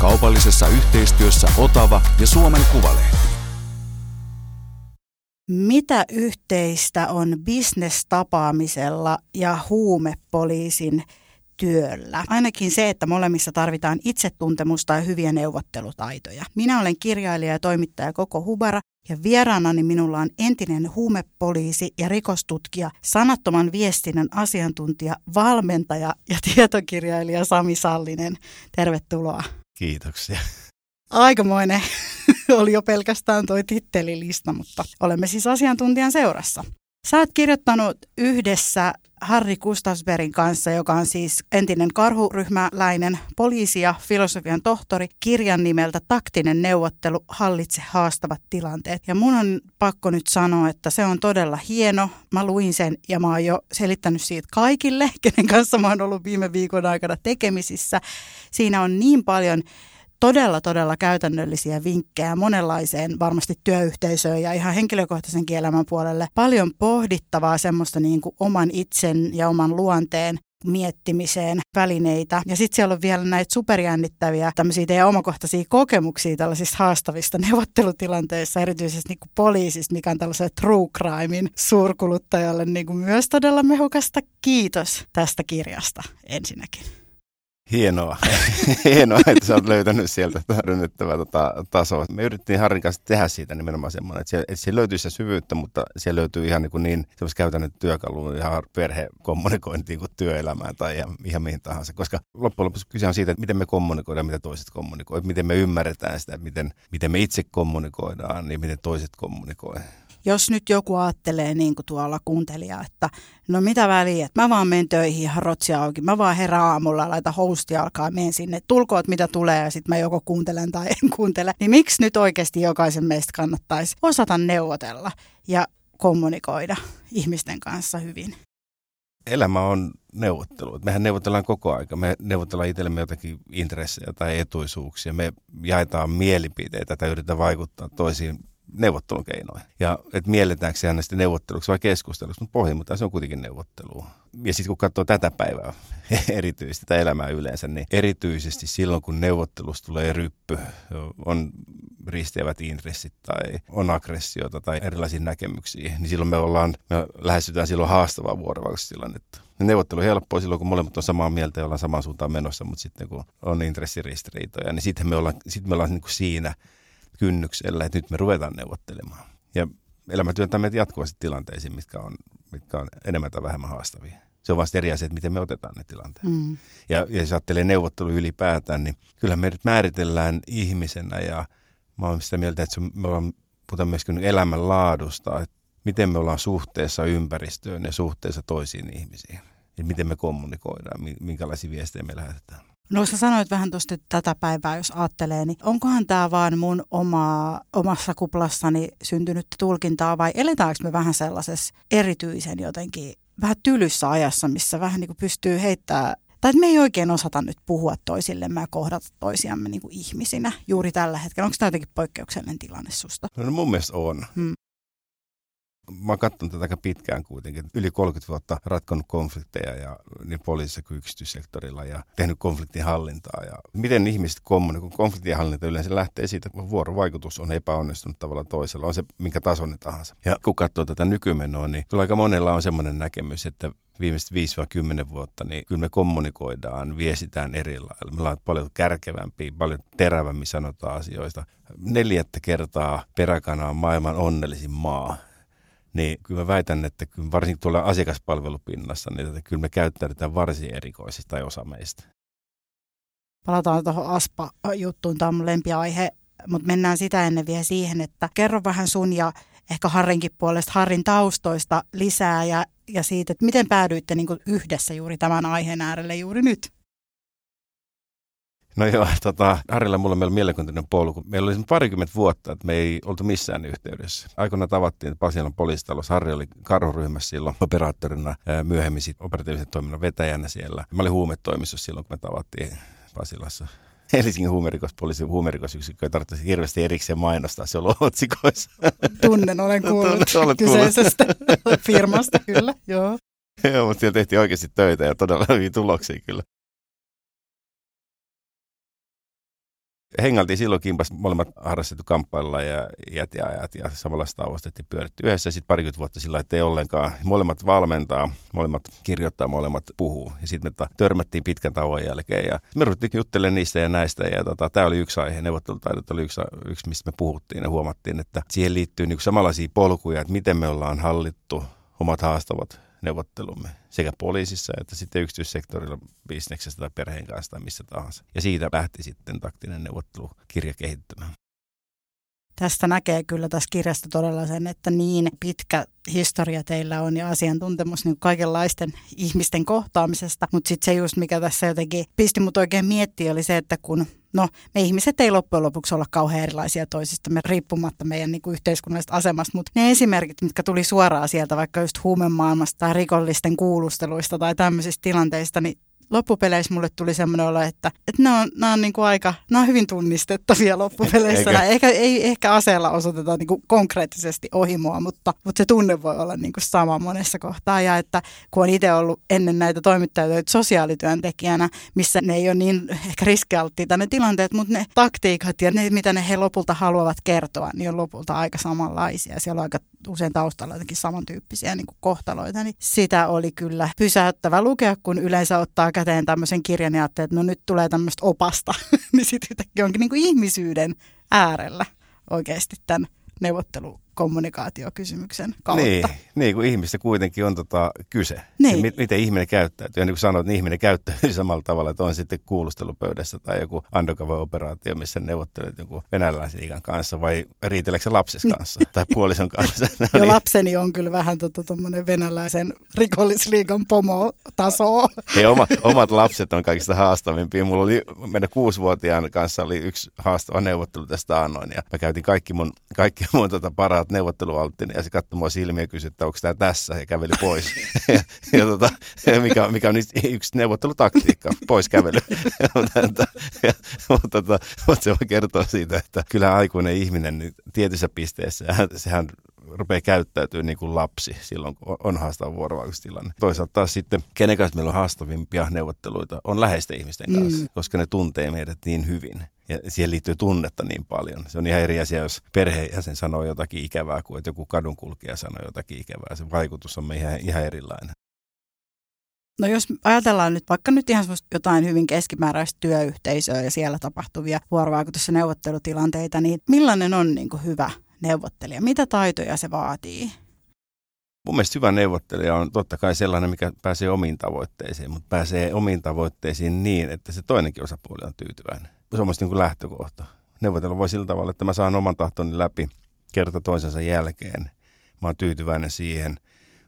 Kaupallisessa yhteistyössä Otava ja Suomen Kuvalehti. Mitä yhteistä on bisnestapaamisella ja huumepoliisin työllä. Ainakin se, että molemmissa tarvitaan itsetuntemusta ja hyviä neuvottelutaitoja. Minä olen kirjailija ja toimittaja Koko Hubara ja vieraanani minulla on entinen huumepoliisi ja rikostutkija, sanattoman viestinnän asiantuntija, valmentaja ja tietokirjailija Sami Sallinen. Tervetuloa. Kiitoksia. Aikamoinen oli jo pelkästään toi tittelilista, mutta olemme siis asiantuntijan seurassa. Sä oot kirjoittanut yhdessä Harri Gustavsbergin kanssa, joka on siis entinen karhuryhmäläinen poliisi ja filosofian tohtori, kirjan nimeltä Taktinen neuvottelu, hallitse haastavat tilanteet. Ja mun on pakko nyt sanoa, että se on todella hieno. Mä luin sen ja mä oon jo selittänyt siitä kaikille, kenen kanssa mä oon ollut viime viikon aikana tekemisissä. Siinä on niin paljon todella, todella käytännöllisiä vinkkejä monenlaiseen varmasti työyhteisöön ja ihan henkilökohtaisen elämän puolelle. Paljon pohdittavaa semmoista niin kuin oman itsen ja oman luonteen miettimiseen välineitä. Ja sitten siellä on vielä näitä superjännittäviä tämmöisiä teidän omakohtaisia kokemuksia tällaisista haastavista neuvottelutilanteissa, erityisesti niin kuin poliisista, mikä on tällaisen true crimein suurkuluttajalle niin kuin myös todella mehukasta. Kiitos tästä kirjasta ensinnäkin. Hienoa. Hienoa, että sä oot löytänyt sieltä hyödynnettävää tota, tasoa. Me yritettiin Harrin kanssa tehdä siitä nimenomaan semmoinen, että siellä, että siellä löytyy se syvyyttä, mutta siellä löytyy ihan niin, kuin niin semmoista käytännön työkalua ihan perhekommunikointiin kuin työelämään tai ihan, ihan mihin tahansa. Koska loppujen lopuksi kyse on siitä, että miten me kommunikoidaan, mitä toiset kommunikoivat, miten me ymmärretään sitä, miten, miten me itse kommunikoidaan, niin miten toiset kommunikoivat jos nyt joku ajattelee niin kuin tuolla kuuntelija, että no mitä väliä, että mä vaan menen töihin ihan rotsia auki, mä vaan herään aamulla, laita hostia alkaa, menen sinne, tulkoot mitä tulee ja sitten mä joko kuuntelen tai en kuuntele, niin miksi nyt oikeasti jokaisen meistä kannattaisi osata neuvotella ja kommunikoida ihmisten kanssa hyvin? elämä on neuvottelu. Mehän neuvotellaan koko aika. Me neuvotellaan itsellemme jotakin intressejä tai etuisuuksia. Me jaetaan mielipiteitä tai yritetään vaikuttaa toisiin neuvottelukeinoja. Ja että mielletäänkö se sitten neuvotteluksi vai keskusteluksi, mutta pohjimmiltaan se on kuitenkin neuvottelu. Ja sitten kun katsoo tätä päivää erityisesti, tai elämää yleensä, niin erityisesti silloin kun neuvottelusta tulee ryppy, on risteävät intressit tai on aggressiota tai erilaisia näkemyksiä, niin silloin me ollaan, me lähestytään silloin haastavaa vuorovaikutustilannetta. Neuvottelu on helppoa silloin, kun molemmat on samaa mieltä ja ollaan samaan suuntaan menossa, mutta sitten kun on intressiristiriitoja, niin sitten me ollaan, sit me ollaan niin kuin siinä – kynnyksellä, että nyt me ruvetaan neuvottelemaan. Ja elämä työntää meitä jatkuvasti tilanteisiin, mitkä on, mitkä on enemmän tai vähemmän haastavia. Se on vasta eri asia, että miten me otetaan ne tilanteet. Mm. Ja, ja jos ajattelee neuvottelu ylipäätään, niin kyllä me nyt määritellään ihmisenä ja mä olen sitä mieltä, että me ollaan, puhutaan myöskin elämän laadusta, että miten me ollaan suhteessa ympäristöön ja suhteessa toisiin ihmisiin. Ja miten me kommunikoidaan, minkälaisia viestejä me lähetetään. No sä sanoit vähän tuosta tätä päivää, jos ajattelee, niin onkohan tämä vaan mun oma, omassa kuplassani syntynyt tulkintaa vai eletäänkö me vähän sellaisessa erityisen jotenkin vähän tylyssä ajassa, missä vähän niin kuin pystyy heittämään tai että me ei oikein osata nyt puhua toisillemme ja kohdata toisiamme niin kuin ihmisinä juuri tällä hetkellä. Onko tämä jotenkin poikkeuksellinen tilanne susta? No, no mun mielestä on. Hmm mä oon katsonut tätä aika pitkään kuitenkin. Yli 30 vuotta ratkonut konflikteja ja niin poliisissa kuin yksityissektorilla ja tehnyt konfliktin hallintaa. Ja miten ihmiset kommunikoivat? Konfliktin hallinta yleensä lähtee siitä, että vuorovaikutus on epäonnistunut tavalla toisella, on se minkä tasoinen tahansa. Ja kun katsoo tätä nykymenoa, niin kyllä aika monella on semmoinen näkemys, että viimeiset 5-10 vuotta, niin kyllä me kommunikoidaan, viestitään eri lailla. Me ollaan paljon kärkevämpiä, paljon terävämmin sanotaan asioista. Neljättä kertaa peräkana on maailman onnellisin maa niin kyllä mä väitän, että varsinkin tuolla asiakaspalvelupinnassa, niin että kyllä me käyttäydytään varsin erikoisesti tai osa meistä. Palataan tuohon ASPA-juttuun, tämä on mun lempiaihe, mutta mennään sitä ennen vielä siihen, että kerro vähän sun ja ehkä Harrinkin puolesta Harrin taustoista lisää ja, ja siitä, että miten päädyitte niin yhdessä juuri tämän aiheen äärelle juuri nyt? No joo, tota, Harilla mulla meillä on mielenkiintoinen polku. Meillä oli parikymmentä vuotta, että me ei oltu missään yhteydessä. Aikoina tavattiin Pasilan poliisitalossa. Harri oli karhuryhmässä silloin operaattorina, myöhemmin sitten operatiivisen toiminnan vetäjänä siellä. Mä olin huumetoimistossa silloin, kun me tavattiin Pasilassa. Helsingin huumerikospoliisin huumerikosyksikkö ei tarvitse hirveästi erikseen mainostaa, se on otsikoissa. Tunnen, olen kuullut Tunnen, kyseisestä firmasta, kyllä, joo. Joo, mutta siellä tehtiin oikeasti töitä ja todella hyviä tuloksia kyllä. Hengaltiin silloin kimpas molemmat harrastettu kamppailla ja iät ja ajat ja samalla tauostettiin pyöritty yhdessä. Sitten parikymmentä vuotta sillä että ei ollenkaan. Molemmat valmentaa, molemmat kirjoittaa, molemmat puhuu. Ja sitten me törmättiin pitkän tauon jälkeen ja me ruvettiin juttelemaan niistä ja näistä. Ja tota, tämä oli yksi aihe, neuvottelutaidot oli yksi, yksi, mistä me puhuttiin ja huomattiin, että siihen liittyy niin samanlaisia polkuja, että miten me ollaan hallittu omat haastavat neuvottelumme sekä poliisissa että sitten yksityissektorilla bisneksestä tai perheen kanssa tai missä tahansa. Ja siitä lähti sitten taktinen neuvottelukirja kehittymään. Tästä näkee kyllä tässä kirjasta todella sen, että niin pitkä historia teillä on ja asiantuntemus niin kaikenlaisten ihmisten kohtaamisesta. Mutta sitten se just, mikä tässä jotenkin pisti mut oikein miettiä, oli se, että kun no, me ihmiset ei loppujen lopuksi olla kauhean erilaisia toisistamme riippumatta meidän niin kuin yhteiskunnallisesta asemasta, mutta ne esimerkit, mitkä tuli suoraan sieltä vaikka just huumemaailmasta tai rikollisten kuulusteluista tai tämmöisistä tilanteista, niin loppupeleissä mulle tuli semmoinen olo, että, että ne on, nämä on niin kuin aika, nämä on hyvin tunnistettavia loppupeleissä. Eikä. Ehkä, ei ehkä aseella osoiteta niin kuin konkreettisesti ohi mua, mutta, mutta se tunne voi olla niin kuin sama monessa kohtaa. Ja että kun on itse ollut ennen näitä toimittajia sosiaalityöntekijänä, missä ne ei ole niin ehkä riskialttiita ne tilanteet, mutta ne taktiikat ja ne, mitä ne he lopulta haluavat kertoa, niin on lopulta aika samanlaisia. Siellä on aika usein taustalla jotenkin samantyyppisiä niin kuin kohtaloita, niin sitä oli kyllä pysäyttävä lukea, kun yleensä ottaa käteen tämmöisen kirjan ja että no nyt tulee tämmöistä opasta, niin sitten yhtäkkiä onkin niin kuin ihmisyyden äärellä oikeasti tämän neuvottelu kommunikaatiokysymyksen kautta. Niin, niin kun ihmistä kuitenkin on tota kyse. Niin. Se, miten ihminen käyttäytyy. Ja niin kuin sanoit, niin ihminen käyttäytyy samalla tavalla, että on sitten kuulustelupöydässä tai joku undercover-operaatio, missä neuvottelet jonkun venäläisen ikan kanssa vai riiteleekö lapses kanssa tai puolison kanssa. No niin. lapseni on kyllä vähän tuota, venäläisen rikollisliigan pomo-tasoa. Hei, oma, omat lapset on kaikista haastavimpia. Mulla oli, meidän kuusivuotiaan kanssa oli yksi haastava neuvottelu tästä annoin ja mä käytin kaikki mun, kaikki mun tota, parat oot neuvottelualttinen ja se katsoi mua silmiä ja kysyi, että onko tämä tässä ja käveli pois. ja, ja tota, mikä, mikä on yksi neuvottelutaktiikka, pois kävely. mutta, mutta, tota, mutta se voi kertoa siitä, että kyllä aikuinen ihminen niin tietyssä pisteessä, sehän rupeaa käyttäytyy niin kuin lapsi silloin, kun on haastava vuorovaikutustilanne. Toisaalta taas sitten, kenen kanssa meillä on haastavimpia neuvotteluita, on läheisten ihmisten kanssa, mm. koska ne tuntee meidät niin hyvin. Ja siihen liittyy tunnetta niin paljon. Se on ihan eri asia, jos perheenjäsen sanoo jotakin ikävää kuin että joku kadunkulkija sanoo jotakin ikävää. Se vaikutus on ihan, ihan erilainen. No jos ajatellaan nyt vaikka nyt ihan jotain hyvin keskimääräistä työyhteisöä ja siellä tapahtuvia vuorovaikutus- ja neuvottelutilanteita, niin millainen on niin kuin hyvä neuvottelija? Mitä taitoja se vaatii? Mun mielestä hyvä neuvottelija on totta kai sellainen, mikä pääsee omiin tavoitteisiin, mutta pääsee omiin tavoitteisiin niin, että se toinenkin osapuoli on tyytyväinen. Se on niin kuin lähtökohta. Neuvotella voi sillä tavalla, että mä saan oman tahtoni läpi kerta toisensa jälkeen. Mä oon tyytyväinen siihen,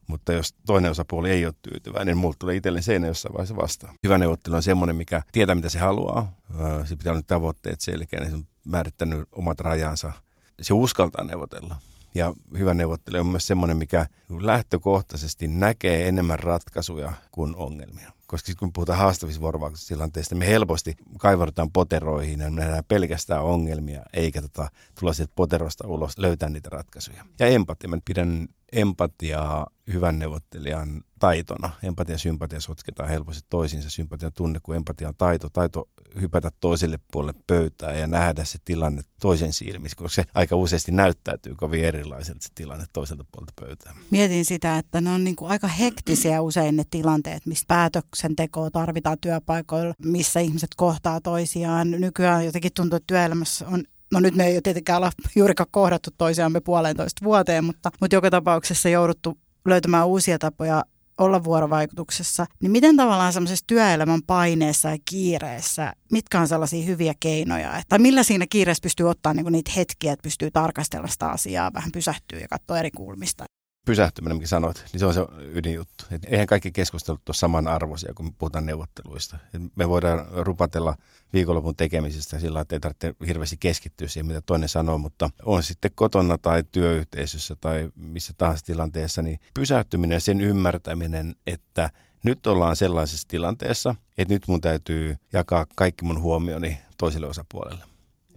mutta jos toinen osapuoli ei ole tyytyväinen, niin mulle tulee itselleni seinä jossain vaiheessa vastaan. Hyvä neuvottelu on semmoinen, mikä tietää, mitä se haluaa. Se pitää olla tavoitteet selkeä, niin se on määrittänyt omat rajansa – se uskaltaa neuvotella. Ja hyvä neuvottelija on myös semmoinen, mikä lähtökohtaisesti näkee enemmän ratkaisuja kuin ongelmia. Koska kun puhutaan haastavista vuorovaikutustilanteista, me helposti kaivarutaan poteroihin ja me nähdään pelkästään ongelmia, eikä tota, tulla sieltä poterosta ulos löytää niitä ratkaisuja. Ja empatia. Mä pidän empatiaa hyvän neuvottelijan taitona. Empatia ja sympatia sotketaan helposti toisiinsa. Sympatia tunne, kun empatia on taito. Taito hypätä toiselle puolelle pöytää ja nähdä se tilanne toisen silmissä, koska se aika useasti näyttäytyy kovin erilaiselta se tilanne toiselta puolelta pöytää. Mietin sitä, että ne on niin kuin aika hektisiä usein ne tilanteet, missä päätöksentekoa tarvitaan työpaikoilla, missä ihmiset kohtaa toisiaan. Nykyään jotenkin tuntuu, että työelämässä on No nyt me ei tietenkään olla juurikaan kohdattu toisiamme puolentoista vuoteen, mutta, mutta joka tapauksessa jouduttu löytämään uusia tapoja olla vuorovaikutuksessa, niin miten tavallaan semmoisessa työelämän paineessa ja kiireessä, mitkä on sellaisia hyviä keinoja, että millä siinä kiireessä pystyy ottaa niinku niitä hetkiä, että pystyy tarkastella sitä asiaa, vähän pysähtyä ja katsoa eri kulmista? Pysähtyminen, mikä sanoit, niin se on se ydinjuttu. Et eihän kaikki keskustelut ole samanarvoisia, kun puhutaan neuvotteluista. Et me voidaan rupatella viikonlopun tekemisestä sillä että ei tarvitse hirveästi keskittyä siihen, mitä toinen sanoo, mutta on sitten kotona tai työyhteisössä tai missä tahansa tilanteessa, niin pysähtyminen ja sen ymmärtäminen, että nyt ollaan sellaisessa tilanteessa, että nyt mun täytyy jakaa kaikki mun huomioni toiselle osapuolelle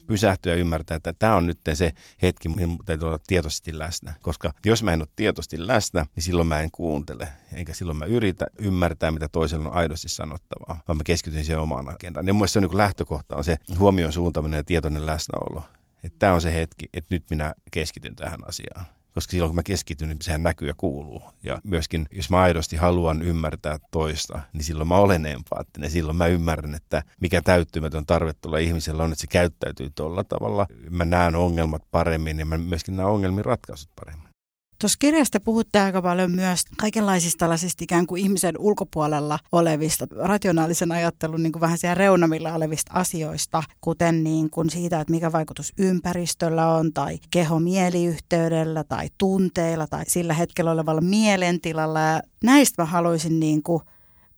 pysähtyä ja ymmärtää, että tämä on nyt se hetki, mihin täytyy olla tietoisesti läsnä. Koska jos mä en ole tietoisesti läsnä, niin silloin mä en kuuntele. Eikä silloin mä yritä ymmärtää, mitä toisella on aidosti sanottavaa, vaan mä keskityn siihen omaan agendaan. Ja mun se on niin lähtökohta on se huomion suuntaminen ja tietoinen läsnäolo. Että tämä on se hetki, että nyt minä keskityn tähän asiaan koska silloin kun mä keskityn, niin sehän näkyy ja kuuluu. Ja myöskin, jos mä aidosti haluan ymmärtää toista, niin silloin mä olen empaattinen. Silloin mä ymmärrän, että mikä täyttymätön tarve tuolla ihmisellä on, että se käyttäytyy tuolla tavalla. Mä näen ongelmat paremmin ja mä myöskin näen ongelmien ratkaisut paremmin. Tuossa kirjasta puhutte aika paljon myös kaikenlaisista tällaisista ikään kuin ihmisen ulkopuolella olevista, rationaalisen ajattelun niin kuin vähän siellä reunamilla olevista asioista, kuten niin kuin siitä, että mikä vaikutus ympäristöllä on, tai keho-mieliyhteydellä, tai tunteilla, tai sillä hetkellä olevalla mielentilalla. Ja näistä mä haluaisin niin kuin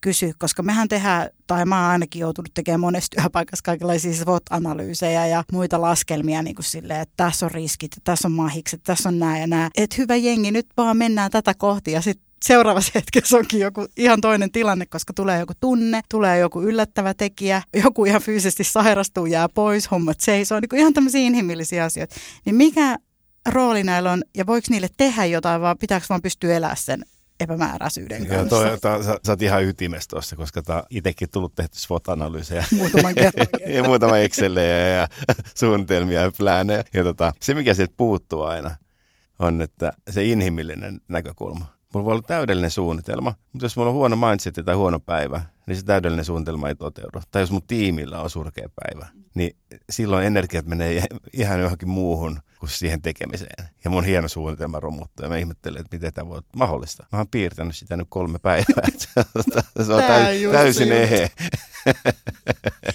kysyä, koska mehän tehdään, tai mä oon ainakin joutunut tekemään monessa työpaikassa kaikenlaisia SWOT-analyysejä ja muita laskelmia niin kuin silleen, että tässä on riskit, tässä on mahikset, tässä on nämä ja nämä. Että hyvä jengi, nyt vaan mennään tätä kohti ja sitten seuraavassa hetkessä onkin joku ihan toinen tilanne, koska tulee joku tunne, tulee joku yllättävä tekijä, joku ihan fyysisesti sairastuu, jää pois, hommat seisoo, niin kuin ihan tämmöisiä inhimillisiä asioita. Niin mikä rooli näillä on ja voiko niille tehdä jotain, vai pitääkö vaan pystyä elämään sen epämääräisyyden kanssa. Joo, toi, toi, sä, sä oot ihan ytimessä tuossa, koska tää itsekin tullut tehty SWOT-analyysejä. Muutaman kerran. ja muutama Excelejä ja suunnitelmia ja plänejä. Ja tota, se, mikä sieltä puuttuu aina, on että se inhimillinen näkökulma. Mulla voi olla täydellinen suunnitelma, mutta jos mulla on huono mindset tai huono päivä, niin se täydellinen suunnitelma ei toteudu. Tai jos mun tiimillä on surkea päivä, niin silloin energiat menee ihan johonkin muuhun kuin siihen tekemiseen. Ja mun hieno suunnitelma romuttuu. Ja mä ihmettelen, että miten tämä voi olla mahdollista. Mä oon piirtänyt sitä nyt kolme päivää. se on täy- täysin ehe.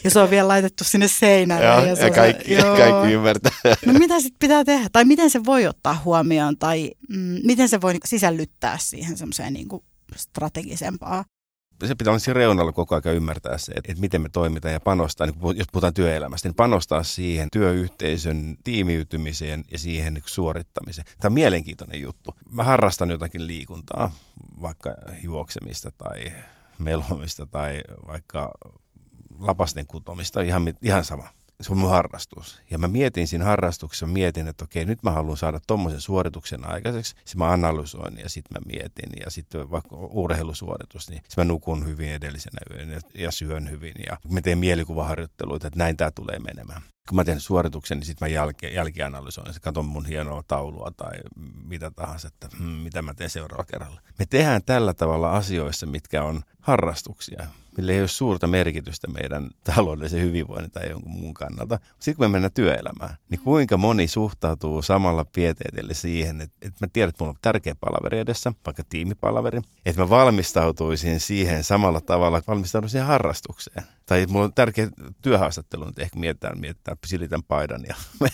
ja se on vielä laitettu sinne seinälle. Joo, ja, ja kaikki, joo. kaikki ymmärtää. No mitä sitten pitää tehdä? Tai miten se voi ottaa huomioon? Tai mm, miten se voi niinku sisällyttää siihen semmoiseen niinku strategisempaa se pitää olla siinä reunalla koko ajan ymmärtää se, että, miten me toimitaan ja panostaa, niin jos puhutaan työelämästä, niin panostaa siihen työyhteisön tiimiytymiseen ja siihen suorittamiseen. Tämä on mielenkiintoinen juttu. Mä harrastan jotakin liikuntaa, vaikka juoksemista tai melomista tai vaikka lapasten kutomista, ihan, ihan sama se on mun harrastus. Ja mä mietin siinä harrastuksessa, mietin, että okei, nyt mä haluan saada tommosen suorituksen aikaiseksi. Sitten mä analysoin ja sitten mä mietin. Ja sitten vaikka urheilusuoritus, niin sitten mä nukun hyvin edellisenä yön ja, syön hyvin. Ja mä teen mielikuvaharjoitteluita, että näin tämä tulee menemään. Kun mä teen suorituksen, niin sitten mä jälke, jälkianalysoin. Katson mun hienoa taulua tai mitä tahansa, että hmm, mitä mä teen seuraavalla kerralla. Me tehdään tällä tavalla asioissa, mitkä on harrastuksia millä ei ole suurta merkitystä meidän taloudellisen hyvinvoinnin tai jonkun muun kannalta. Sitten kun me mennään työelämään, niin kuinka moni suhtautuu samalla pieteetille siihen, että, että mä tiedän, että mulla on tärkeä palaveri edessä, vaikka tiimipalaveri, että mä valmistautuisin siihen samalla tavalla, että valmistaudun siihen harrastukseen. Tai mulla on tärkeä työhaastattelu, että ehkä mietitään, mietitään, silitän paidan ja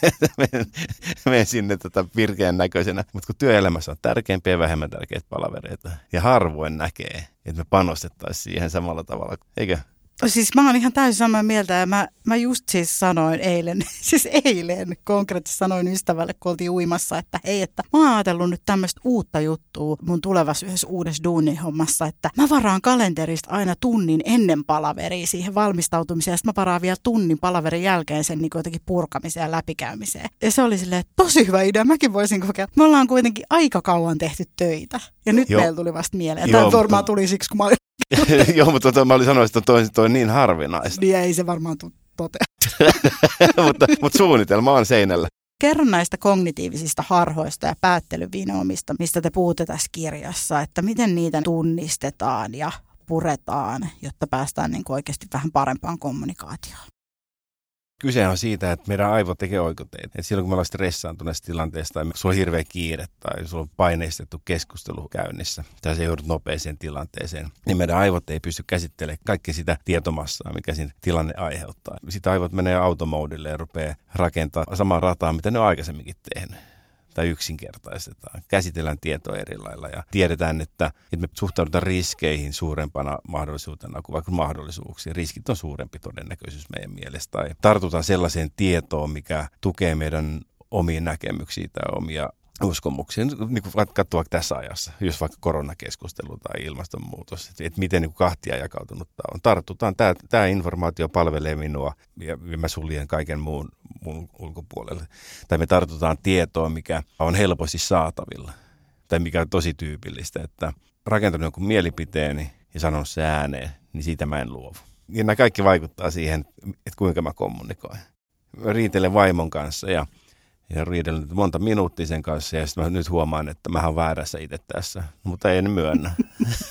menen, sinne tota virkeän näköisenä. Mutta kun työelämässä on tärkeimpiä ja vähemmän tärkeitä palavereita ja harvoin näkee, että me panostettaisiin siihen samalla tavalla, eikö? Siis mä oon ihan täysin samaa mieltä ja mä, mä just siis sanoin eilen, siis eilen konkreettisesti sanoin ystävälle, kun oltiin uimassa, että hei, että mä oon ajatellut nyt tämmöistä uutta juttua mun tulevassa yhdessä uudessa duunihommassa, että mä varaan kalenterista aina tunnin ennen palaveria siihen valmistautumiseen ja sitten mä varaan vielä tunnin palaverin jälkeen sen niin jotenkin purkamiseen ja läpikäymiseen. Ja se oli silleen, tosi hyvä idea, mäkin voisin kokeilla. Me ollaan kuitenkin aika kauan tehty töitä ja nyt Joo. meillä tuli vasta mieleen. Tämä varmaan tuli siksi, kun mä olin Joo, mutta tota, mä olin sanonut, että toi, toi niin harvinaista. Niin ei se varmaan totea. mutta, mutta suunnitelma on seinällä. Kerro näistä kognitiivisista harhoista ja päättelyvinoomista, mistä te puhutte tässä kirjassa, että miten niitä tunnistetaan ja puretaan, jotta päästään niin oikeasti vähän parempaan kommunikaatioon kyse on siitä, että meidän aivot tekee oikoteita. Et silloin kun me ollaan stressaantuneessa tilanteessa tai sulla on hirveä kiire tai sulla on paineistettu keskustelu käynnissä tai se joudut nopeeseen tilanteeseen, niin meidän aivot ei pysty käsittelemään kaikki sitä tietomassaa, mikä siinä tilanne aiheuttaa. Sitten aivot menee automoodille ja rupeaa rakentaa samaa rataa, mitä ne on aikaisemminkin tehnyt tai yksinkertaistetaan. Käsitellään tietoa eri lailla ja tiedetään, että, että me suhtaudutaan riskeihin suurempana mahdollisuutena kuin vaikka mahdollisuuksia. Riskit on suurempi todennäköisyys meidän mielestä. Tai tartutaan sellaiseen tietoon, mikä tukee meidän omiin näkemyksiä tai omia uskomuksia, niin kuin katsoa tässä ajassa, jos vaikka koronakeskustelu tai ilmastonmuutos, että miten niin kuin kahtia jakautunut tämä on. Tartutaan, tämä, tämä informaatio palvelee minua ja mä suljen kaiken muun, muun ulkopuolelle. Tai me tartutaan tietoon, mikä on helposti saatavilla tai mikä on tosi tyypillistä, että rakentanut jonkun mielipiteeni ja sanonut se ääneen, niin siitä mä en luovu. Ja nämä kaikki vaikuttaa siihen, että kuinka mä kommunikoin. Mä riitelen vaimon kanssa ja ja riidellyt monta minuuttia sen kanssa ja sitten mä nyt huomaan, että mä oon väärässä itse tässä, mutta en myönnä.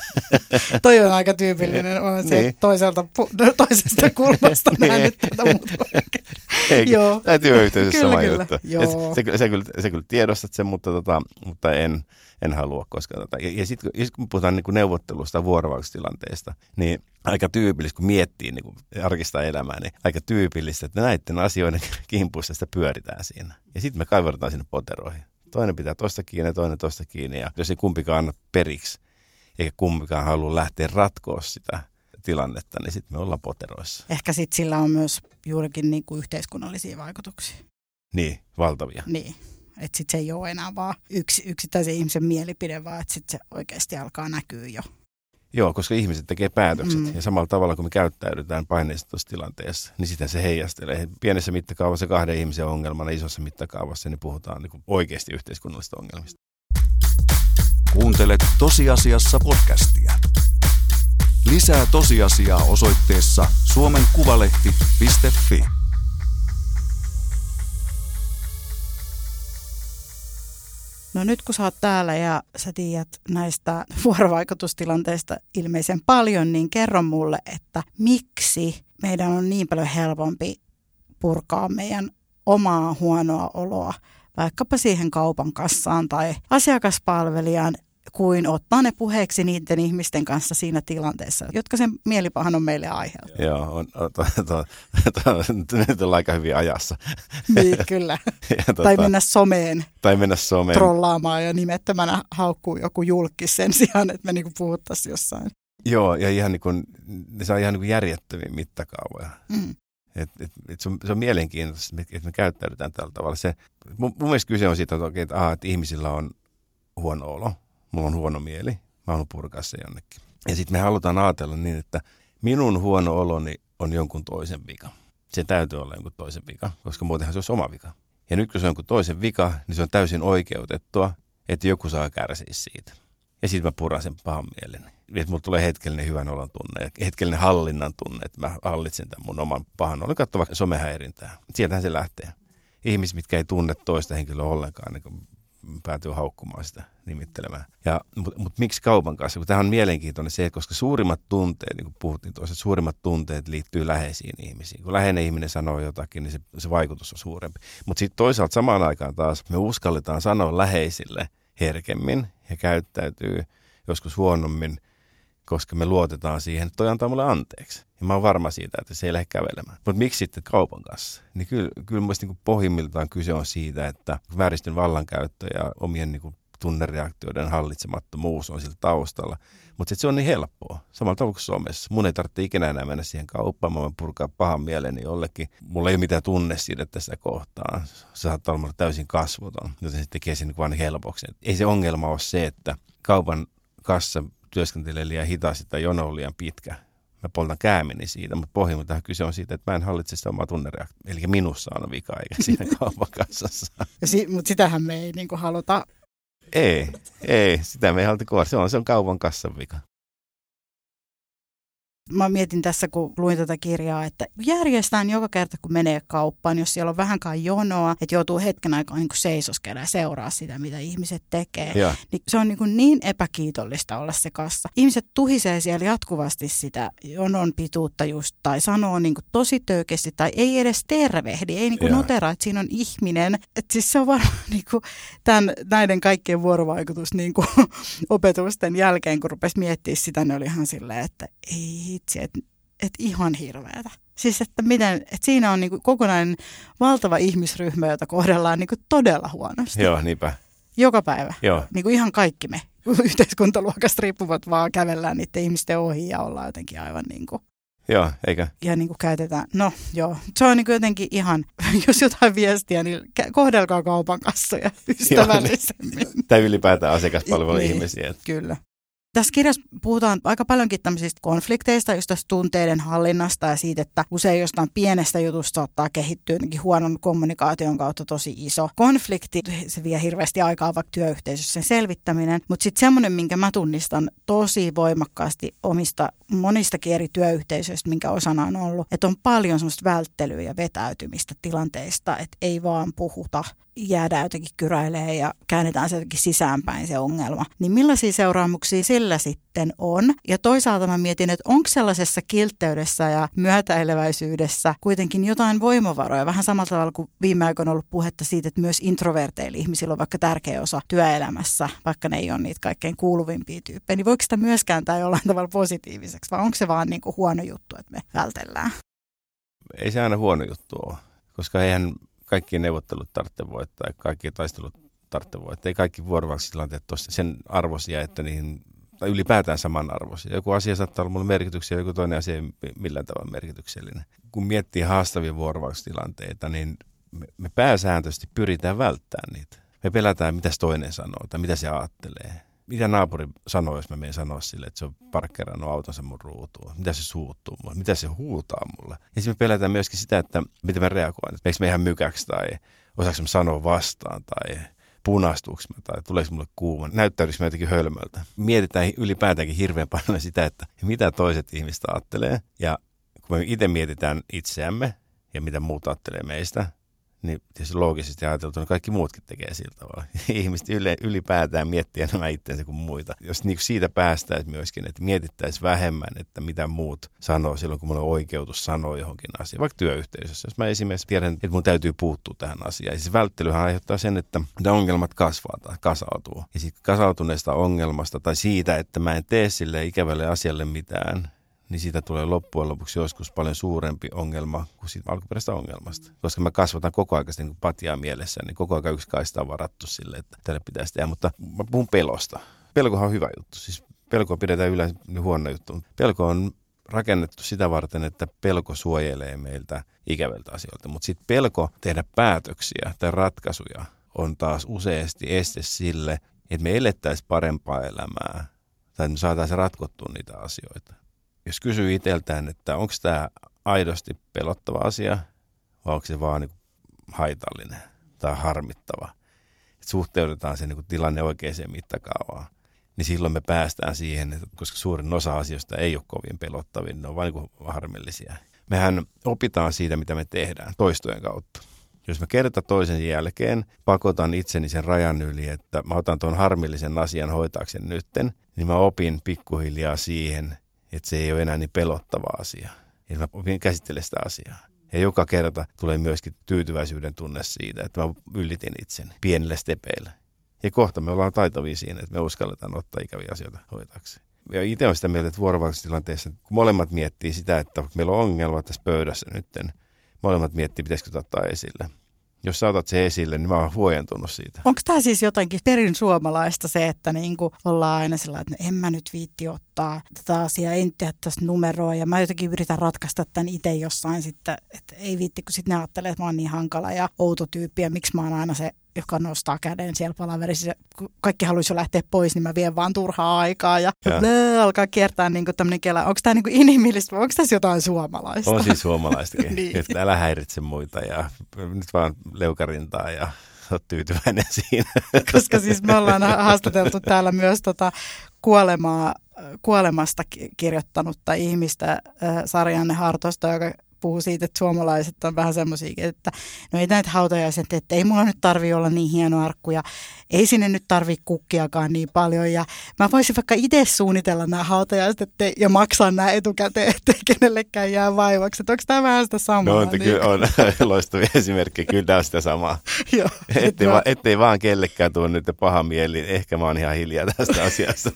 Toi on aika tyypillinen, on se niin. toiselta, toisesta kulmasta niin. nähnyt tätä muuta. Joo. Tämä työyhteisössä sama kyllä. juttu. Joo. Se, se, se, kyllä, se kyllä tiedostat sen, mutta, tota, mutta en, en halua koskaan. Tota. Ja, ja sitten sit, kun puhutaan niin kuin neuvottelusta vuorovaikutustilanteesta, niin aika tyypillistä, kun miettii niin kuin arkista elämää, niin aika tyypillistä, että näiden asioiden kimpuissa sitä pyöritään siinä. Ja sitten me kaivertaan sinne poteroihin. Toinen pitää tosta kiinni ja toinen tosta kiinni. Ja jos ei kumpikaan anna periksi, eikä kumpikaan halua lähteä ratkoa sitä tilannetta, niin sitten me ollaan poteroissa. Ehkä sitten sillä on myös juurikin niin kuin yhteiskunnallisia vaikutuksia. Niin, valtavia. Niin. Että sitten se ei ole enää vaan yksi, yksittäisen ihmisen mielipide, vaan että sitten se oikeasti alkaa näkyä jo. Joo, koska ihmiset tekee päätökset mm. ja samalla tavalla kun me käyttäydytään paineistetussa tilanteessa, niin sitä se heijastelee. Pienessä mittakaavassa kahden ihmisen ongelmana, isossa mittakaavassa, niin puhutaan niin oikeasti yhteiskunnallisista ongelmista. Kuuntelet tosiasiassa podcastia. Lisää tosiasiaa osoitteessa suomenkuvalehti.fi. No nyt kun sä oot täällä ja sä tiedät näistä vuorovaikutustilanteista ilmeisen paljon, niin kerro mulle, että miksi meidän on niin paljon helpompi purkaa meidän omaa huonoa oloa vaikkapa siihen kaupan kassaan tai asiakaspalvelijan kuin ottaa ne puheeksi niiden ihmisten kanssa siinä tilanteessa, jotka sen mielipahan on meille aiheuttanut. Joo, on, to, to, to, to, nyt on aika hyvin ajassa. Niin, kyllä. ja, tota, tai mennä someen. Tai mennä someen. Trollaamaan ja nimettömänä haukkuu joku julkis sen sijaan, että me niinku puhuttaisiin jossain. Joo, ja ihan niin kuin, ne saa ihan niin kuin järjettömiä mittakaavoja. Mm. Et, et, et se, on, se on mielenkiintoista, että me käyttäydytään tällä tavalla. Se, mun, mun mielestä kyse on siitä, että, okay, että, aha, että ihmisillä on huono olo mulla on huono mieli, mä haluan purkaa se jonnekin. Ja sitten me halutaan ajatella niin, että minun huono oloni on jonkun toisen vika. Se täytyy olla jonkun toisen vika, koska muutenhan se olisi oma vika. Ja nyt kun se on jonkun toisen vika, niin se on täysin oikeutettua, että joku saa kärsiä siitä. Ja sitten mä puran sen pahan mielen. Että mulla tulee hetkellinen hyvän olon tunne, hetkellinen hallinnan tunne, että mä hallitsen tämän mun oman pahan olon. Vaikka somehäirintää. Sieltähän se lähtee. Ihmiset, mitkä ei tunne toista henkilöä ollenkaan, niin päätyy haukkumaan sitä nimittelemään. Ja, Mutta mut miksi kaupan kanssa? Tämähän on mielenkiintoinen se, koska suurimmat tunteet, niin kuin puhuttiin tuossa, suurimmat tunteet liittyy läheisiin ihmisiin. Kun läheinen ihminen sanoo jotakin, niin se, se vaikutus on suurempi. Mutta sitten toisaalta samaan aikaan taas me uskalletaan sanoa läheisille herkemmin ja käyttäytyy joskus huonommin – koska me luotetaan siihen, että toi antaa mulle anteeksi. Ja mä oon varma siitä, että se ei lähde kävelemään. Mutta miksi sitten kaupan kanssa? Niin kyllä, kyllä mun niin pohjimmiltaan kyse on siitä, että vääristön vallankäyttö ja omien niin kuin tunnereaktioiden hallitsemattomuus on sillä taustalla. Mutta se on niin helppoa. Samalla tavalla kuin somessa. Mun ei tarvitse ikinä enää mennä siihen kauppaan. Mä voin purkaa pahan mieleni jollekin. Mulla ei ole mitään tunne siitä tässä kohtaa. Se saattaa olla täysin kasvoton, joten se tekee sen vain helpoksi. Ei se ongelma ole se, että kaupan kassa työskentelee liian hitaasti tai jono on liian pitkä. Mä poltan käämeni siitä, mutta pohjimmiltaan kyse on siitä, että mä en hallitse sitä omaa tunnereaktiota. Eli minussa on vika, eikä siinä kaupakassassa. Si- mutta sitähän me ei niinku haluta. Ei, ei, sitä me ei haluta Se on, se on kaupan kassan vika mä mietin tässä, kun luin tätä kirjaa, että järjestetään joka kerta, kun menee kauppaan, jos siellä on vähänkään jonoa, että joutuu hetken aikaa niin seisoskella ja seuraa sitä, mitä ihmiset tekee. Ja. Niin se on niin, kuin niin epäkiitollista olla se kassa. Ihmiset tuhisee siellä jatkuvasti sitä jonon pituutta just, tai sanoo niin kuin tosi töykeästi, tai ei edes tervehdi, ei niin kuin notera, että siinä on ihminen. Että siis se on varmaan niin kuin tämän, näiden kaikkien vuorovaikutus niin kuin opetusten jälkeen, kun rupesi miettimään sitä, ne oli ihan silleen, että ei vitsi, että et ihan hirveätä. Siis että, miten, että siinä on niin kuin kokonainen valtava ihmisryhmä, jota kohdellaan niin kuin todella huonosti. Joo, niinpä. Joka päivä. Joo. Niin kuin ihan kaikki me yhteiskuntaluokasta riippuvat vaan kävellään niiden ihmisten ohi ja ollaan jotenkin aivan niin kuin Joo, eikä? ja niin kuin käytetään, no joo, se on niin kuin jotenkin ihan, jos jotain viestiä, niin kohdelkaa kaupan kassoja ystävällisemmin. Tai ylipäätään asiakaspalvelun Niin. ihmisiä. Kyllä. Tässä kirjassa puhutaan aika paljonkin tämmöisistä konflikteista, just tästä tunteiden hallinnasta ja siitä, että usein jostain pienestä jutusta saattaa kehittyä jotenkin huonon kommunikaation kautta tosi iso konflikti. Se vie hirveästi aikaa vaikka työyhteisössä sen selvittäminen. Mutta sitten semmoinen, minkä mä tunnistan tosi voimakkaasti omista monistakin eri työyhteisöistä, minkä osana on ollut, että on paljon semmoista välttelyä ja vetäytymistä tilanteista, että ei vaan puhuta jäädään jotenkin kyräilee ja käännetään se jotenkin sisäänpäin se ongelma. Niin millaisia seuraamuksia sitten on? Ja toisaalta mä mietin, että onko sellaisessa kiltteydessä ja myötäileväisyydessä kuitenkin jotain voimavaroja, vähän samalla tavalla kuin viime aikoina on ollut puhetta siitä, että myös introverteilla ihmisillä on vaikka tärkeä osa työelämässä, vaikka ne ei ole niitä kaikkein kuuluvimpia tyyppejä, niin voiko sitä myös kääntää jollain tavalla positiiviseksi, vai onko se vaan niin kuin huono juttu, että me vältellään? Ei se aina huono juttu ole, koska eihän kaikki neuvottelut tarvitse voittaa kaikki taistelut tarvitse voittaa. Ei kaikki vuorovaikutustilanteet ole sen arvoisia, että niihin tai ylipäätään samanarvoisia. Joku asia saattaa olla mulle merkityksiä, joku toinen asia ei millään tavalla merkityksellinen. Kun miettii haastavia vuorovaikutustilanteita, niin me, pääsääntöisesti pyritään välttämään niitä. Me pelätään, mitä toinen sanoo tai mitä se ajattelee. Mitä naapuri sanoo, jos mä menen sanoa sille, että se on parkkeerannut autonsa mun ruutuun? Mitä se suuttuu mulle? Mitä se huutaa mulle? Ja sitten me pelätään myöskin sitä, että miten mä reagoin. Meikö me ihan mykäksi tai osaanko mä sanoa vastaan tai punastuuko tai tuleeko mulle kuuma, näyttäydykö mä jotenkin hölmöltä. Mietitään ylipäätäänkin hirveän paljon sitä, että mitä toiset ihmiset ajattelee. Ja kun me itse mietitään itseämme ja mitä muut ajattelee meistä, niin tietysti loogisesti ajateltuna kaikki muutkin tekee sillä tavalla. Ihmiset yle, ylipäätään miettii enemmän itseänsä kuin muita. Jos niin siitä päästäisiin myöskin, että mietittäisiin vähemmän, että mitä muut sanoo silloin, kun mulla on oikeutus sanoa johonkin asiaan, vaikka työyhteisössä. Jos mä esimerkiksi tiedän, että mun täytyy puuttua tähän asiaan. Ja siis välttelyhän aiheuttaa sen, että ne ongelmat kasvaa tai kasautuu. Ja sitten kasautuneesta ongelmasta tai siitä, että mä en tee sille ikävälle asialle mitään, niin siitä tulee loppujen lopuksi joskus paljon suurempi ongelma kuin siitä alkuperäisestä ongelmasta. Koska mä kasvatan koko ajan niin patiaa mielessä, niin koko ajan yksi kaista on varattu sille, että tälle pitäisi tehdä. Mutta mä puhun pelosta. Pelkohan on hyvä juttu. Siis pelkoa pidetään yleensä huono juttu. Pelko on rakennettu sitä varten, että pelko suojelee meiltä ikävältä asioilta. Mutta sitten pelko tehdä päätöksiä tai ratkaisuja on taas useasti este sille, että me elettäisiin parempaa elämää tai että me saataisiin ratkottua niitä asioita jos kysyy itseltään, että onko tämä aidosti pelottava asia vai onko se vaan niin haitallinen tai harmittava, että suhteutetaan se niin tilanne oikeaan mittakaavaan, niin silloin me päästään siihen, että koska suurin osa asioista ei ole kovin pelottavia, ne on vain niin harmillisia. Mehän opitaan siitä, mitä me tehdään toistojen kautta. Jos mä kerta toisen jälkeen pakotan itseni sen rajan yli, että mä otan tuon harmillisen asian hoitaakseni nytten, niin mä opin pikkuhiljaa siihen, että se ei ole enää niin pelottava asia. Ja mä opin käsittele sitä asiaa. Ja joka kerta tulee myöskin tyytyväisyyden tunne siitä, että mä yllitin itseni pienillä stepeillä. Ja kohta me ollaan taitavia siinä, että me uskalletaan ottaa ikäviä asioita hoitaksi. Ja itse olen sitä mieltä, että vuorovaikutustilanteessa, kun molemmat miettii sitä, että meillä on ongelma tässä pöydässä nyt, molemmat miettii, pitäisikö ottaa esille jos sä otat se esille, niin mä oon huojentunut siitä. Onko tämä siis jotenkin perin suomalaista se, että niinku ollaan aina sellainen, että en mä nyt viitti ottaa tätä asiaa, en tehdä tästä numeroa ja mä jotenkin yritän ratkaista tämän itse jossain sitten, että ei viitti, kun sitten ne ajattelee, että mä oon niin hankala ja outo tyyppi ja miksi mä oon aina se joka nostaa käden siellä palaverissa. Kun kaikki haluaisi jo lähteä pois, niin mä vien vaan turhaa aikaa ja, ja. Blö, alkaa kiertää niin tämmöinen kela. Onko tämä niin inhimillistä vai onko tässä jotain suomalaista? On siis suomalaistakin, niin. että älä häiritse muita ja nyt vaan leukarintaa ja olet tyytyväinen siinä. Koska siis me ollaan haastateltu täällä myös tota kuolemaa, kuolemasta kirjoittanutta ihmistä, äh, Sarjanne Hartosta, joka puhuu siitä, että suomalaiset on vähän semmoisia, että no ei näitä hautajaiset, että ei mulla nyt tarvi olla niin hieno arkku ja ei sinne nyt tarvi kukkiakaan niin paljon ja mä voisin vaikka itse suunnitella nämä hautajaiset ettei, ja maksaa nämä etukäteen, ettei kenellekään jää vaivaksi. Onko tämä vähän sitä samaa? No on, niin? kyllä on loistavia esimerkkejä, kyllä tämä on sitä samaa. Joo, ettei, va, ettei vaan kellekään tuo nyt paha mieli, ehkä mä oon ihan hiljaa tästä asiasta.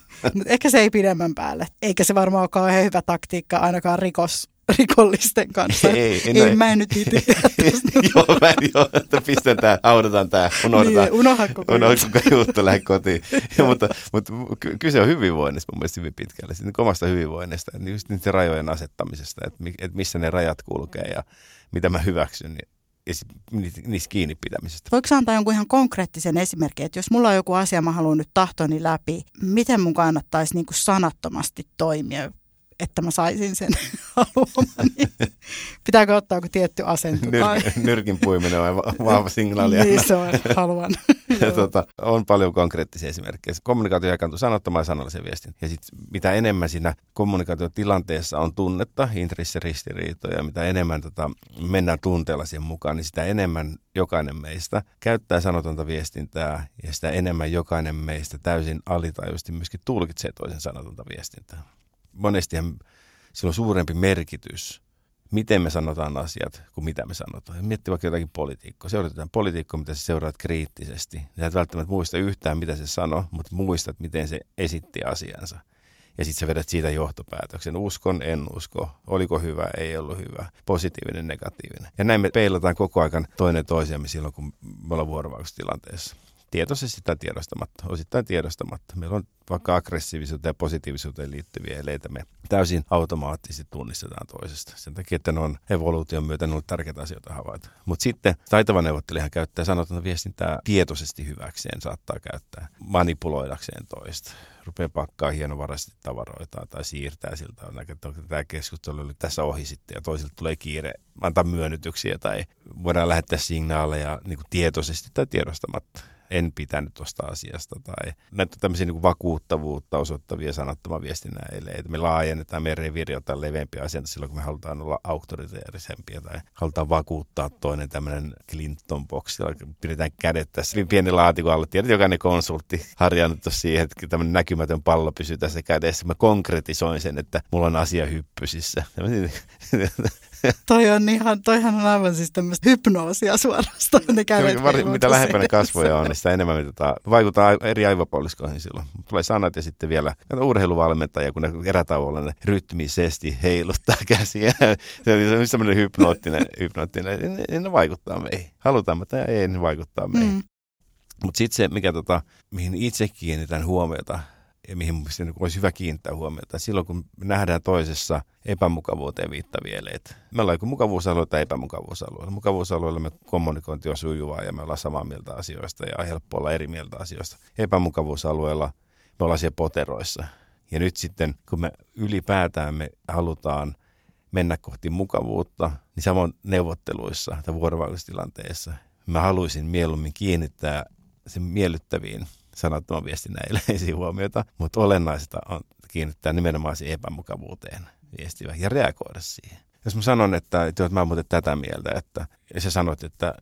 ehkä se ei pidemmän päälle, eikä se varmaan ole kauhean hyvä taktiikka ainakaan rikos rikollisten kanssa. Ei, ei, ei mä en nyt itse Joo, mä en, joo, että pistän tää, haudataan tää, unohdetaan. Niin, unohda koko unohda koko juttu, lähde kotiin. ja, mutta, mutta kyse on hyvinvoinnista mun mielestä hyvin pitkälle, sitten omasta hyvinvoinnista, just niiden rajojen asettamisesta, että, että missä ne rajat kulkee ja mitä mä hyväksyn. Niin ja niistä kiinni pitämisestä. Voiko antaa jonkun ihan konkreettisen esimerkin, että jos mulla on joku asia, mä haluan nyt tahtoni läpi, miten mun kannattaisi niin kuin sanattomasti toimia? Että mä saisin sen haluamani. Pitääkö ottaa joku tietty asento? Nyr- nyrkin puiminen on vahva signaali. niin se on, haluan. tota, on paljon konkreettisia esimerkkejä. Kommunikaatio jakantuu sanottamaan ja sanallisen viestin. Ja sitten mitä enemmän siinä kommunikaatiotilanteessa on tunnetta, intressiristiriitoja, mitä enemmän tota, mennään tunteella siihen mukaan, niin sitä enemmän jokainen meistä käyttää sanotonta viestintää ja sitä enemmän jokainen meistä täysin alitajuisesti myöskin tulkitsee toisen sanotonta viestintää monesti sillä on suurempi merkitys, miten me sanotaan asiat, kuin mitä me sanotaan. Mietti vaikka jotakin politiikkoa. Seurataan politiikkoa, mitä sä seuraat kriittisesti. Sä et välttämättä muista yhtään, mitä se sanoi, mutta muistat, miten se esitti asiansa. Ja sitten sä vedät siitä johtopäätöksen. Uskon, en usko. Oliko hyvä, ei ollut hyvä. Positiivinen, negatiivinen. Ja näin me peilataan koko ajan toinen toisiamme silloin, kun me ollaan vuorovaikutustilanteessa tietoisesti tai tiedostamatta, osittain tiedostamatta. Meillä on vaikka aggressiivisuuteen ja positiivisuuteen liittyviä eleitä, me täysin automaattisesti tunnistetaan toisesta. Sen takia, että ne on evoluution myötä ne on tärkeitä asioita havaita. Mutta sitten taitava neuvottelijahan käyttää sanotaan viestintää tietoisesti hyväkseen, saattaa käyttää manipuloidakseen toista rupeaa pakkaa hienovaraisesti tavaroita tai siirtää siltä. Että tämä keskustelu oli tässä ohi sitten ja toisilta tulee kiire antaa myönnytyksiä tai voidaan lähettää signaaleja niin tietoisesti tai tiedostamatta en pitänyt tuosta asiasta tai näitä tämmöisiä niin vakuuttavuutta osoittavia sanattoman viestinnän eleitä. Me laajennetaan meidän reviiriota leveämpiä asioita silloin, kun me halutaan olla auktoriteerisempia tai halutaan vakuuttaa toinen tämmöinen Clinton box, pidetään kädet tässä pieni laatikon alla. Tiedät, jokainen konsultti harjannut siihen, että tämmöinen näkymätön pallo pysyy tässä kädessä. Mä konkretisoin sen, että mulla on asia hyppysissä. toi on ihan, toihan on aivan siis tämmöistä hypnoosia suorastaan. Ne kädet Var, mitä lähempänä kasvoja on, niin sitä enemmän me tota, vaikuttaa eri aivopuoliskoihin silloin. Tulee sanat ja sitten vielä urheiluvalmentaja, kun ne erätauolla ne rytmisesti heiluttaa käsiä. se on semmoinen hypnoottinen, hypnoottinen ne, ne vaikuttaa meihin. Halutaan, tai ei, ne vaikuttaa meihin. Mm. Mutta sitten se, mikä tota, mihin itse kiinnitän huomiota, mihin niin olisi hyvä kiinnittää huomiota. Silloin kun nähdään toisessa epämukavuuteen viittavia eleitä. Me ollaan joko mukavuusalue tai epämukavuusalue. Mukavuusalueella me kommunikointi on sujuvaa ja me ollaan samaa mieltä asioista ja helppo olla eri mieltä asioista. Epämukavuusalueella me ollaan siellä poteroissa. Ja nyt sitten, kun me ylipäätään me halutaan mennä kohti mukavuutta, niin samoin neuvotteluissa tai vuorovaikutustilanteessa mä haluaisin mieluummin kiinnittää sen miellyttäviin sanattoman viestinnän yleisiä huomiota, mutta olennaista on kiinnittää nimenomaan siihen epämukavuuteen viestivä ja reagoida siihen. Jos mä sanon, että, että mä muuten tätä mieltä, että, ja sä sanot, että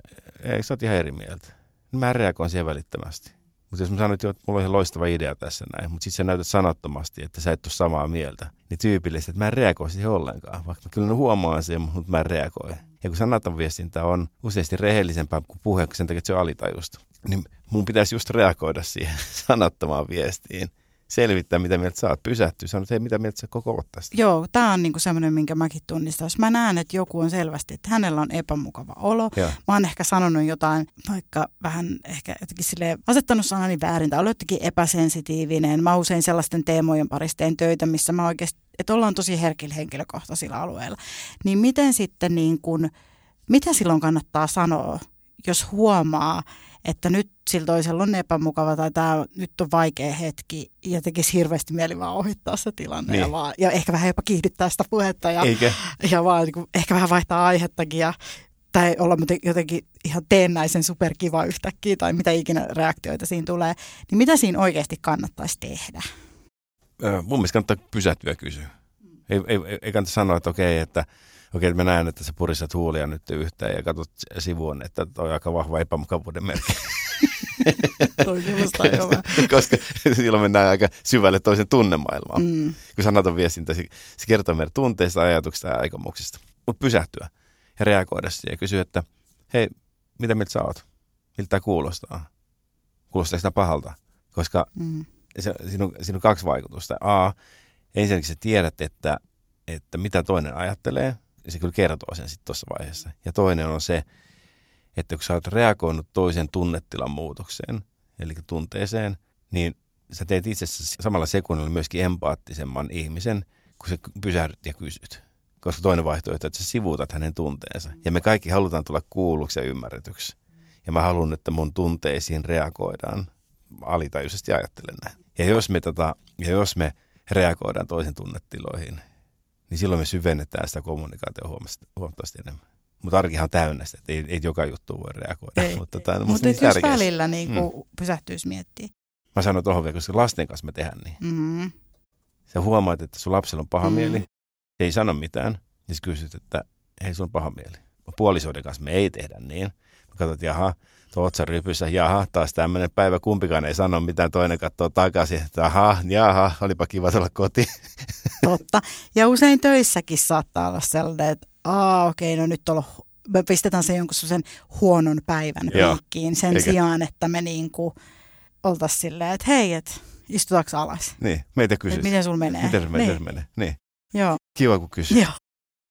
ei, sä oot ihan eri mieltä, niin mä reagoin siihen välittömästi. Mutta jos mä sanon, että mulla on ihan loistava idea tässä näin, mutta sitten sä näytät sanattomasti, että sä et ole samaa mieltä, niin tyypillisesti, että mä en reagoi siihen ollenkaan, vaikka mä kyllä huomaan sen, mutta mä en reagoi. Ja kun sanaton viestintä on useasti rehellisempää kuin puhe, sen takia, että se on alitajusta, niin mun pitäisi just reagoida siihen sanattomaan viestiin selvittää, mitä mieltä sä oot. Pysähtyä, sanoa, että hei, mitä mieltä sä koko oot tästä. Joo, tämä on niinku semmoinen, minkä mäkin tunnistan. Jos mä näen, että joku on selvästi, että hänellä on epämukava olo. Ja. Mä oon ehkä sanonut jotain, vaikka vähän ehkä jotenkin sille asettanut sanani väärin tai ollut jotenkin epäsensitiivinen. Mä usein sellaisten teemojen parissa teen töitä, missä mä oikeasti, että ollaan tosi herkillä henkilökohtaisilla alueilla. Niin miten sitten niin kuin, mitä silloin kannattaa sanoa, jos huomaa, että nyt sillä toisella on epämukava tai tämä nyt on vaikea hetki ja tekisi hirveästi mieli vaan ohittaa se tilanne niin. ja, vaan, ja ehkä vähän jopa kiihdyttää sitä puhetta ja, Eikä. ja vaan niin kuin, ehkä vähän vaihtaa aihettakin ja tai olla jotenkin ihan teennäisen superkiva yhtäkkiä tai mitä ikinä reaktioita siinä tulee, niin mitä siinä oikeasti kannattaisi tehdä? Mun mielestä kannattaa pysähtyä kysyä. Ei, ei, ei kannata sanoa, että okei, että okei, mä näen, että sä puristat huulia nyt yhteen ja katsot sivuun, että toi on aika vahva epämukavuuden merkki. toi Koska silloin mennään aika syvälle toisen tunnemaailmaan. Mm. Kun sanaton viestintä, se, se kertoo meidän tunteista, ajatuksista ja aikomuksista. Mutta pysähtyä ja reagoida siihen ja kysyä, että hei, mitä mieltä sä oot? Miltä tämä kuulostaa? Kuulostaa sitä pahalta? Koska mm. se, siinä, on, siinä on kaksi vaikutusta. A, ensinnäkin sä tiedät, että että mitä toinen ajattelee, ja se kyllä kertoo sen sitten tuossa vaiheessa. Ja toinen on se, että kun sä oot reagoinut toisen tunnetilan muutokseen, eli tunteeseen, niin sä teet itse asiassa samalla sekunnilla myöskin empaattisemman ihmisen, kun sä pysähdyt ja kysyt. Koska toinen vaihtoehto, että sä sivuutat hänen tunteensa. Ja me kaikki halutaan tulla kuulluksi ja ymmärretyksi. Ja mä haluan, että mun tunteisiin reagoidaan alitajuisesti ajattelen näin. Ja jos me, tota, ja jos me reagoidaan toisen tunnetiloihin, niin silloin me syvennetään sitä kommunikaatiota huomattavasti enemmän. Mutta arkihan on täynnä sitä, että ei, ei joka juttu voi reagoida. Ei. Mutta, tota, Mutta niin jos välillä niin kuin mm. pysähtyisi miettiä. Mä sanon tuohon vielä, koska lasten kanssa me tehdään niin. Mm-hmm. Sä huomaat, että sun lapsella on paha mm. mieli, se ei sano mitään, niin sä kysyt, että hei, sun on paha mieli. Puolisoiden kanssa me ei tehdä niin. Mä katsoin, että jaha, tuo rypyssä, jaha, taas tämmöinen päivä, kumpikaan ei sano mitään, toinen katsoo takaisin, että aha, jaha, olipa kiva tulla kotiin. Totta. Ja usein töissäkin saattaa olla sellainen, että aa okei, okay, no nyt on me pistetään se jonkun sen huonon päivän piikkiin sen Eikä. sijaan, että me niinku oltaisiin silleen, että hei, että istutaanko alas? Niin, meitä kysyt. Miten sulla menee? Miten, miten niin. menee? Niin. Joo. Kiva, kun kysyt. Joo.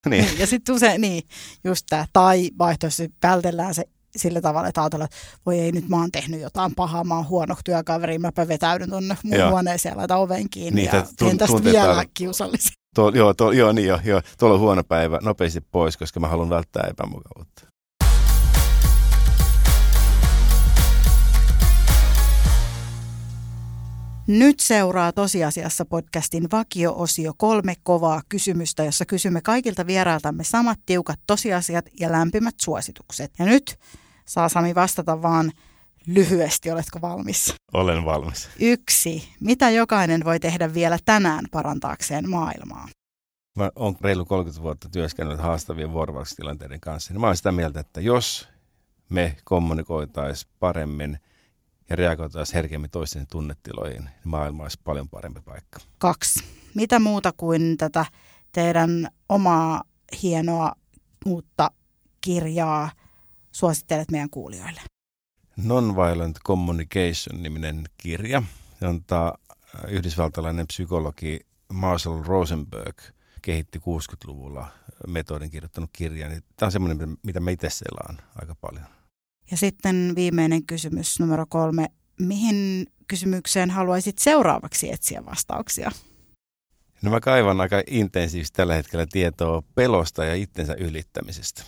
Niin. niin. Ja sitten usein, niin, just tämä, tai vaihtoehtoisesti vältellään se sillä tavalla, että ajatellaan, että voi ei nyt mä oon tehnyt jotain pahaa, mä oon huono työkaveri, mäpä vetäydyn tuonne mun Joo. huoneeseen ja laitan oven kiinni niin, ja teen tästä vielä kiusallisen. Tuo, joo, tuo, joo, niin joo, joo, tuolla on huono päivä, nopeasti pois, koska mä haluan välttää epämukavuutta. Nyt seuraa tosiasiassa podcastin vakio-osio kolme kovaa kysymystä, jossa kysymme kaikilta vierailtamme samat tiukat tosiasiat ja lämpimät suositukset. Ja nyt saa Sami vastata vaan lyhyesti, oletko valmis? Olen valmis. Yksi. Mitä jokainen voi tehdä vielä tänään parantaakseen maailmaa? Mä olen reilu 30 vuotta työskennellyt haastavien vuorovaikutustilanteiden kanssa. Niin mä olen sitä mieltä, että jos me kommunikoitaisiin paremmin – ja reagoitaisiin herkemmin toisten tunnetiloihin, niin maailma olisi paljon parempi paikka. Kaksi. Mitä muuta kuin tätä teidän omaa hienoa uutta kirjaa suosittelet meidän kuulijoille? Nonviolent Communication-niminen kirja. On tämä yhdysvaltalainen psykologi Marshall Rosenberg kehitti 60-luvulla metodin kirjoittanut kirja. Niin tämä on semmoinen, mitä me itse selaan aika paljon. Ja sitten viimeinen kysymys numero kolme. Mihin kysymykseen haluaisit seuraavaksi etsiä vastauksia? No mä kaivan aika intensiivisesti tällä hetkellä tietoa pelosta ja itsensä ylittämisestä.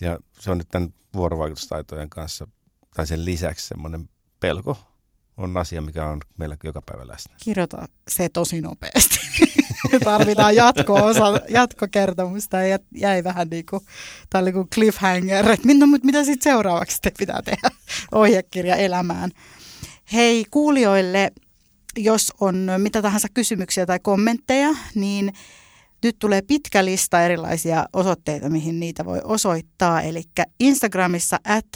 Ja se on nyt tämän vuorovaikutustaitojen kanssa, tai sen lisäksi semmoinen pelko on asia, mikä on meillä joka päivä läsnä. Kirjoita se tosi nopeasti. Tarvitaan jatko-osa, jatkokertomusta ja jäi vähän niin kuin, tämä oli kuin cliffhanger, että no, mutta mitä sitten seuraavaksi te pitää tehdä ohjekirja elämään. Hei kuulijoille, jos on mitä tahansa kysymyksiä tai kommentteja, niin nyt tulee pitkä lista erilaisia osoitteita, mihin niitä voi osoittaa. Eli Instagramissa at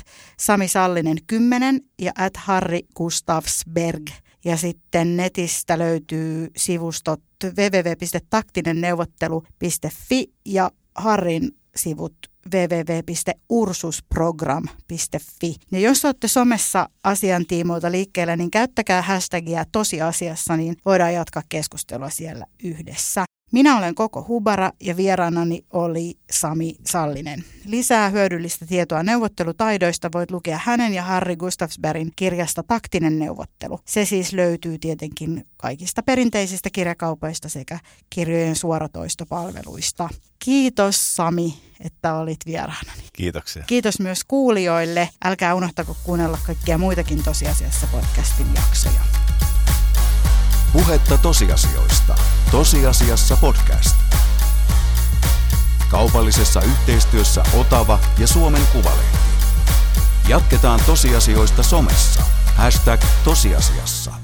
Sami Sallinen 10 ja at Harri Gustavsberg. Ja sitten netistä löytyy sivustot www.taktinenneuvottelu.fi ja Harrin sivut www.ursusprogram.fi. Ja jos olette somessa asiantiimoilta liikkeellä, niin käyttäkää hashtagia tosiasiassa, niin voidaan jatkaa keskustelua siellä yhdessä. Minä olen Koko Hubara ja vieraanani oli Sami Sallinen. Lisää hyödyllistä tietoa neuvottelutaidoista voit lukea hänen ja Harry Gustafsbergin kirjasta Taktinen neuvottelu. Se siis löytyy tietenkin kaikista perinteisistä kirjakaupoista sekä kirjojen suoratoistopalveluista. Kiitos Sami, että olit vieraanani. Kiitoksia. Kiitos myös kuulijoille. Älkää unohtako kuunnella kaikkia muitakin tosiasiassa podcastin jaksoja. Puhetta tosiasioista. Tosiasiassa podcast. Kaupallisessa yhteistyössä Otava ja Suomen Kuvalehti. Jatketaan tosiasioista somessa. Hashtag tosiasiassa.